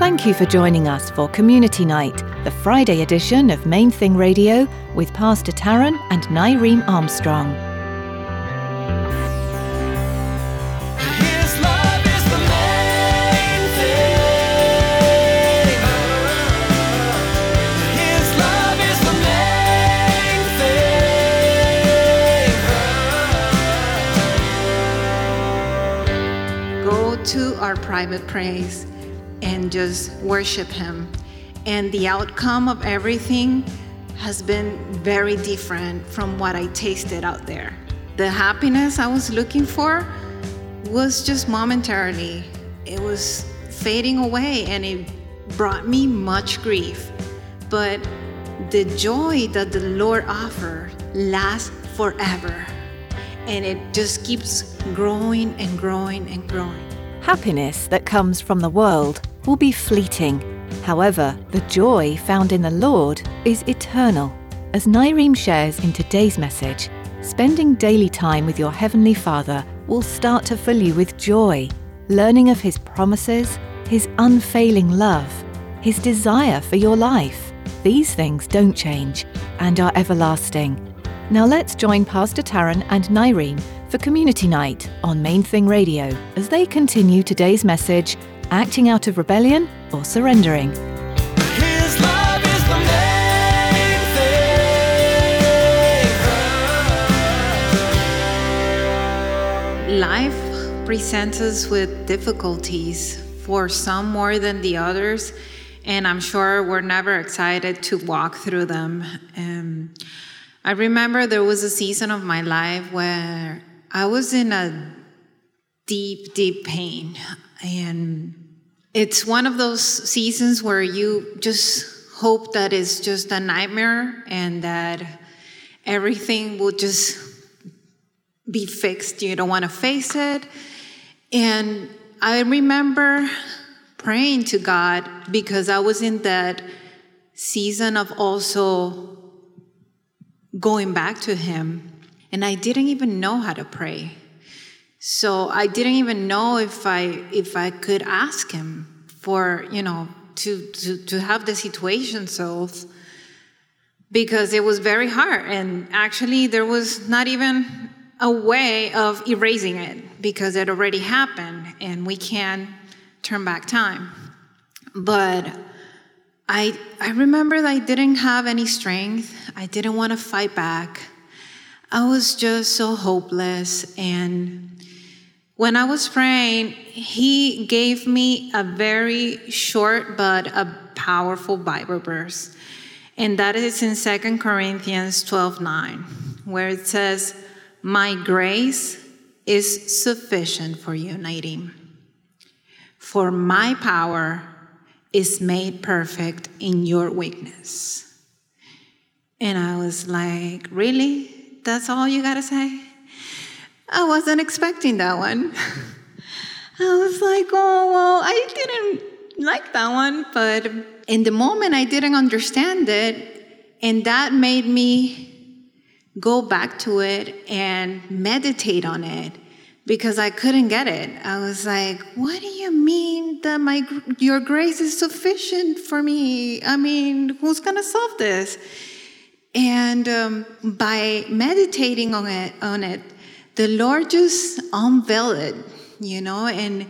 Thank you for joining us for Community Night, the Friday edition of Main Thing Radio with Pastor Taryn and Nyreen Armstrong. Go to our private praise and just worship Him. And the outcome of everything has been very different from what I tasted out there. The happiness I was looking for was just momentarily, it was fading away and it brought me much grief. But the joy that the Lord offers lasts forever. And it just keeps growing and growing and growing. Happiness that comes from the world will be fleeting. However, the joy found in the Lord is eternal. As Nyreen shares in today's message, spending daily time with your Heavenly Father will start to fill you with joy, learning of His promises, His unfailing love, His desire for your life. These things don't change and are everlasting. Now let's join Pastor Taryn and Nyreen for Community Night on Main Thing Radio as they continue today's message acting out of rebellion or surrendering. Life presents us with difficulties, for some more than the others, and I'm sure we're never excited to walk through them. Um, I remember there was a season of my life where I was in a deep, deep pain, and it's one of those seasons where you just hope that it's just a nightmare and that everything will just be fixed. You don't want to face it. And I remember praying to God because I was in that season of also going back to Him. And I didn't even know how to pray. So I didn't even know if I if I could ask him for, you know, to to, to have the situation solved because it was very hard and actually there was not even a way of erasing it because it already happened and we can't turn back time. But I I remember that I didn't have any strength. I didn't want to fight back. I was just so hopeless and when I was praying, he gave me a very short but a powerful Bible verse. And that is in 2 Corinthians 12 9, where it says, My grace is sufficient for you, Nadim. For my power is made perfect in your weakness. And I was like, Really? That's all you gotta say? I wasn't expecting that one. I was like, oh, well, I didn't like that one. But in the moment, I didn't understand it. And that made me go back to it and meditate on it because I couldn't get it. I was like, what do you mean that my, your grace is sufficient for me? I mean, who's going to solve this? And um, by meditating on it, on it, the Lord just unveiled it, you know, and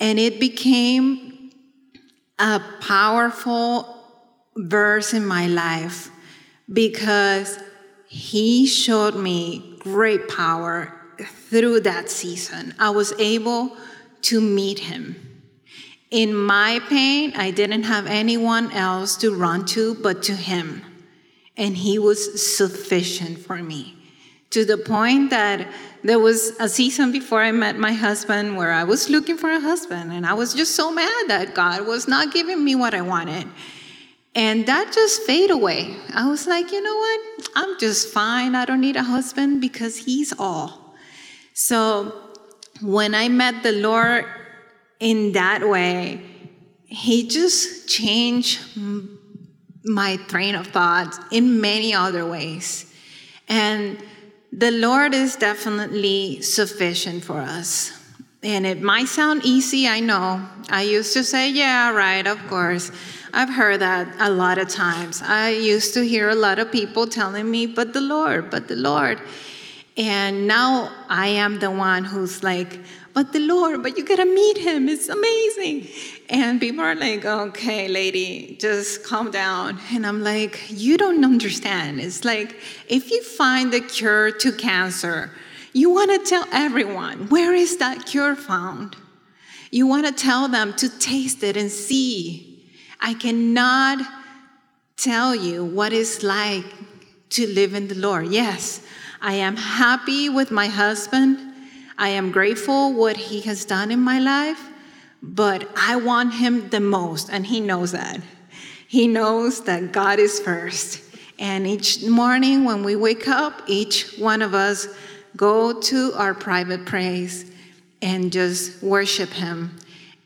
and it became a powerful verse in my life because he showed me great power through that season. I was able to meet him. In my pain, I didn't have anyone else to run to but to him. And he was sufficient for me to the point that there was a season before I met my husband where I was looking for a husband and I was just so mad that God was not giving me what I wanted. And that just faded away. I was like, you know what? I'm just fine. I don't need a husband because he's all. So when I met the Lord in that way, he just changed my train of thought in many other ways. And the Lord is definitely sufficient for us. And it might sound easy, I know. I used to say, yeah, right, of course. I've heard that a lot of times. I used to hear a lot of people telling me, but the Lord, but the Lord. And now I am the one who's like, but the Lord, but you gotta meet him. It's amazing. And people are like, okay, lady, just calm down. And I'm like, you don't understand. It's like, if you find the cure to cancer, you wanna tell everyone, where is that cure found? You wanna tell them to taste it and see. I cannot tell you what it's like to live in the Lord. Yes, I am happy with my husband. I am grateful what he has done in my life, but I want him the most, and he knows that. He knows that God is first. And each morning when we wake up, each one of us go to our private praise and just worship him.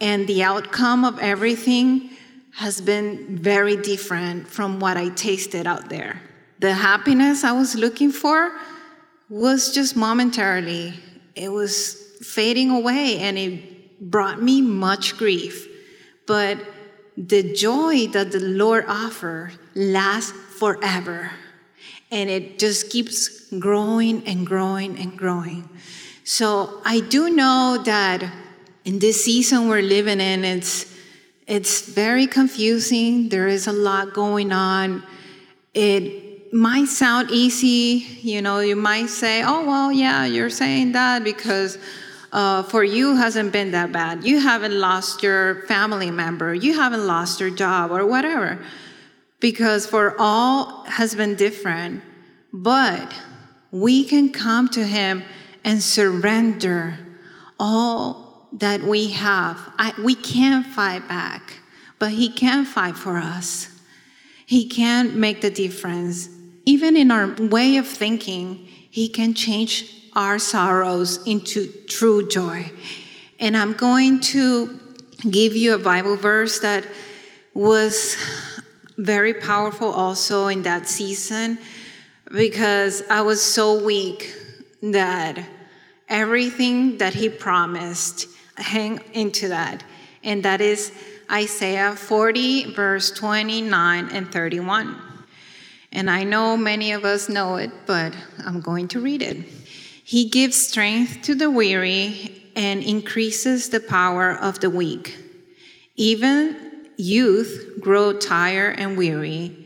And the outcome of everything has been very different from what I tasted out there. The happiness I was looking for was just momentarily it was fading away and it brought me much grief. But the joy that the Lord offers lasts forever. And it just keeps growing and growing and growing. So I do know that in this season we're living in, it's it's very confusing. There is a lot going on. It might sound easy. You know, you might say, oh, well, yeah, you're saying that because uh, for you hasn't been that bad. You haven't lost your family member. You haven't lost your job or whatever. Because for all has been different. But we can come to Him and surrender all that we have. I, we can't fight back, but He can fight for us. He can make the difference even in our way of thinking, He can change our sorrows into true joy. And I'm going to give you a Bible verse that was very powerful also in that season because I was so weak that everything that He promised hang into that. And that is Isaiah 40, verse 29 and 31. And I know many of us know it, but I'm going to read it. He gives strength to the weary and increases the power of the weak. Even youth grow tired and weary,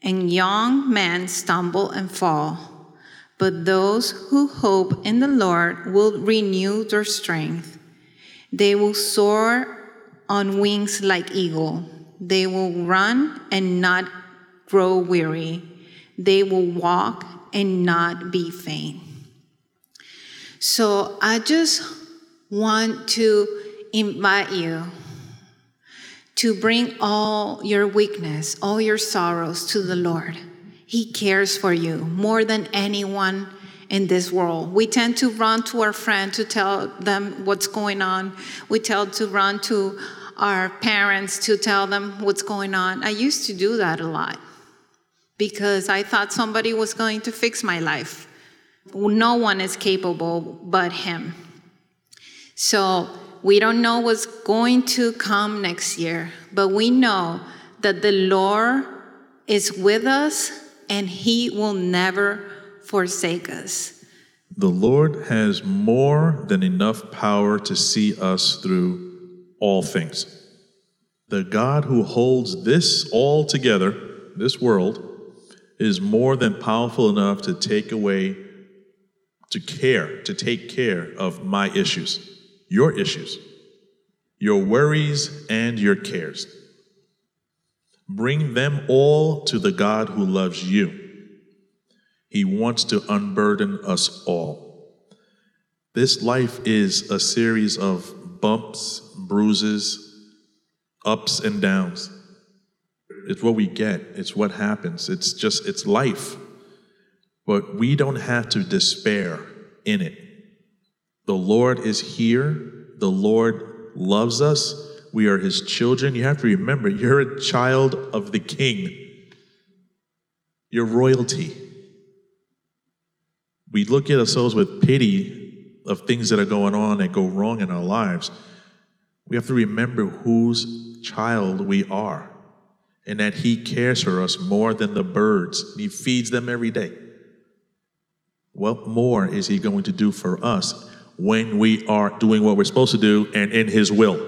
and young men stumble and fall. But those who hope in the Lord will renew their strength. They will soar on wings like eagle. They will run and not grow weary. They will walk and not be faint. So I just want to invite you to bring all your weakness, all your sorrows to the Lord. He cares for you more than anyone in this world. We tend to run to our friend to tell them what's going on. We tend to run to our parents to tell them what's going on. I used to do that a lot because I thought somebody was going to fix my life. No one is capable but Him. So we don't know what's going to come next year, but we know that the Lord is with us and He will never forsake us. The Lord has more than enough power to see us through all things. The God who holds this all together, this world, is more than powerful enough to take away, to care, to take care of my issues, your issues, your worries, and your cares. Bring them all to the God who loves you. He wants to unburden us all. This life is a series of bumps, bruises, ups, and downs. It's what we get. It's what happens. It's just, it's life. But we don't have to despair in it. The Lord is here. The Lord loves us. We are his children. You have to remember, you're a child of the king. You're royalty. We look at ourselves with pity of things that are going on that go wrong in our lives, we have to remember whose child we are and that He cares for us more than the birds. He feeds them every day. What more is He going to do for us when we are doing what we're supposed to do and in His will?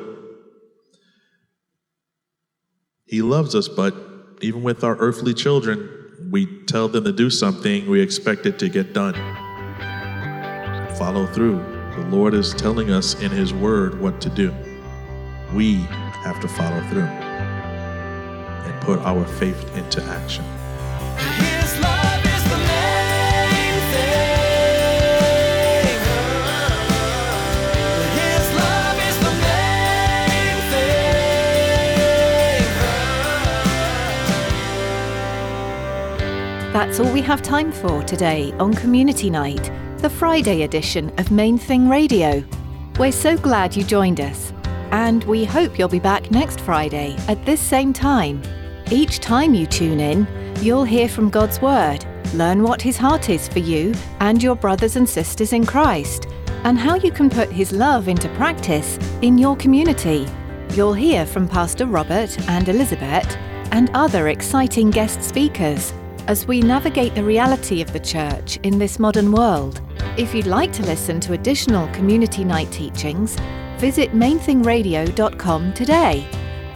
He loves us, but even with our earthly children, we tell them to do something, we expect it to get done. Follow through. The Lord is telling us in His Word what to do. We have to follow through and put our faith into action. That's all we have time for today on Community Night, the Friday edition of Main Thing Radio. We're so glad you joined us, and we hope you'll be back next Friday at this same time. Each time you tune in, you'll hear from God's Word, learn what His heart is for you and your brothers and sisters in Christ, and how you can put His love into practice in your community. You'll hear from Pastor Robert and Elizabeth and other exciting guest speakers as we navigate the reality of the church in this modern world. If you'd like to listen to additional community night teachings, visit mainthingradio.com today.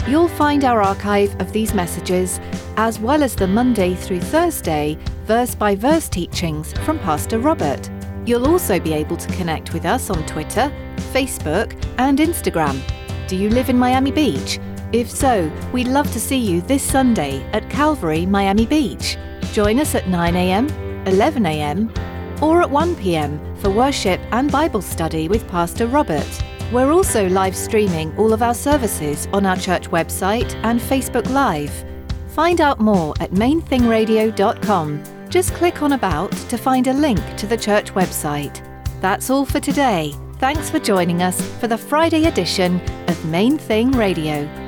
You'll find our archive of these messages, as well as the Monday through Thursday verse by verse teachings from Pastor Robert. You'll also be able to connect with us on Twitter, Facebook, and Instagram. Do you live in Miami Beach? If so, we'd love to see you this Sunday at Calvary, Miami Beach. Join us at 9am, 11am, or at 1pm for worship and Bible study with Pastor Robert. We're also live streaming all of our services on our church website and Facebook Live. Find out more at mainthingradio.com. Just click on About to find a link to the church website. That's all for today. Thanks for joining us for the Friday edition of Main Thing Radio.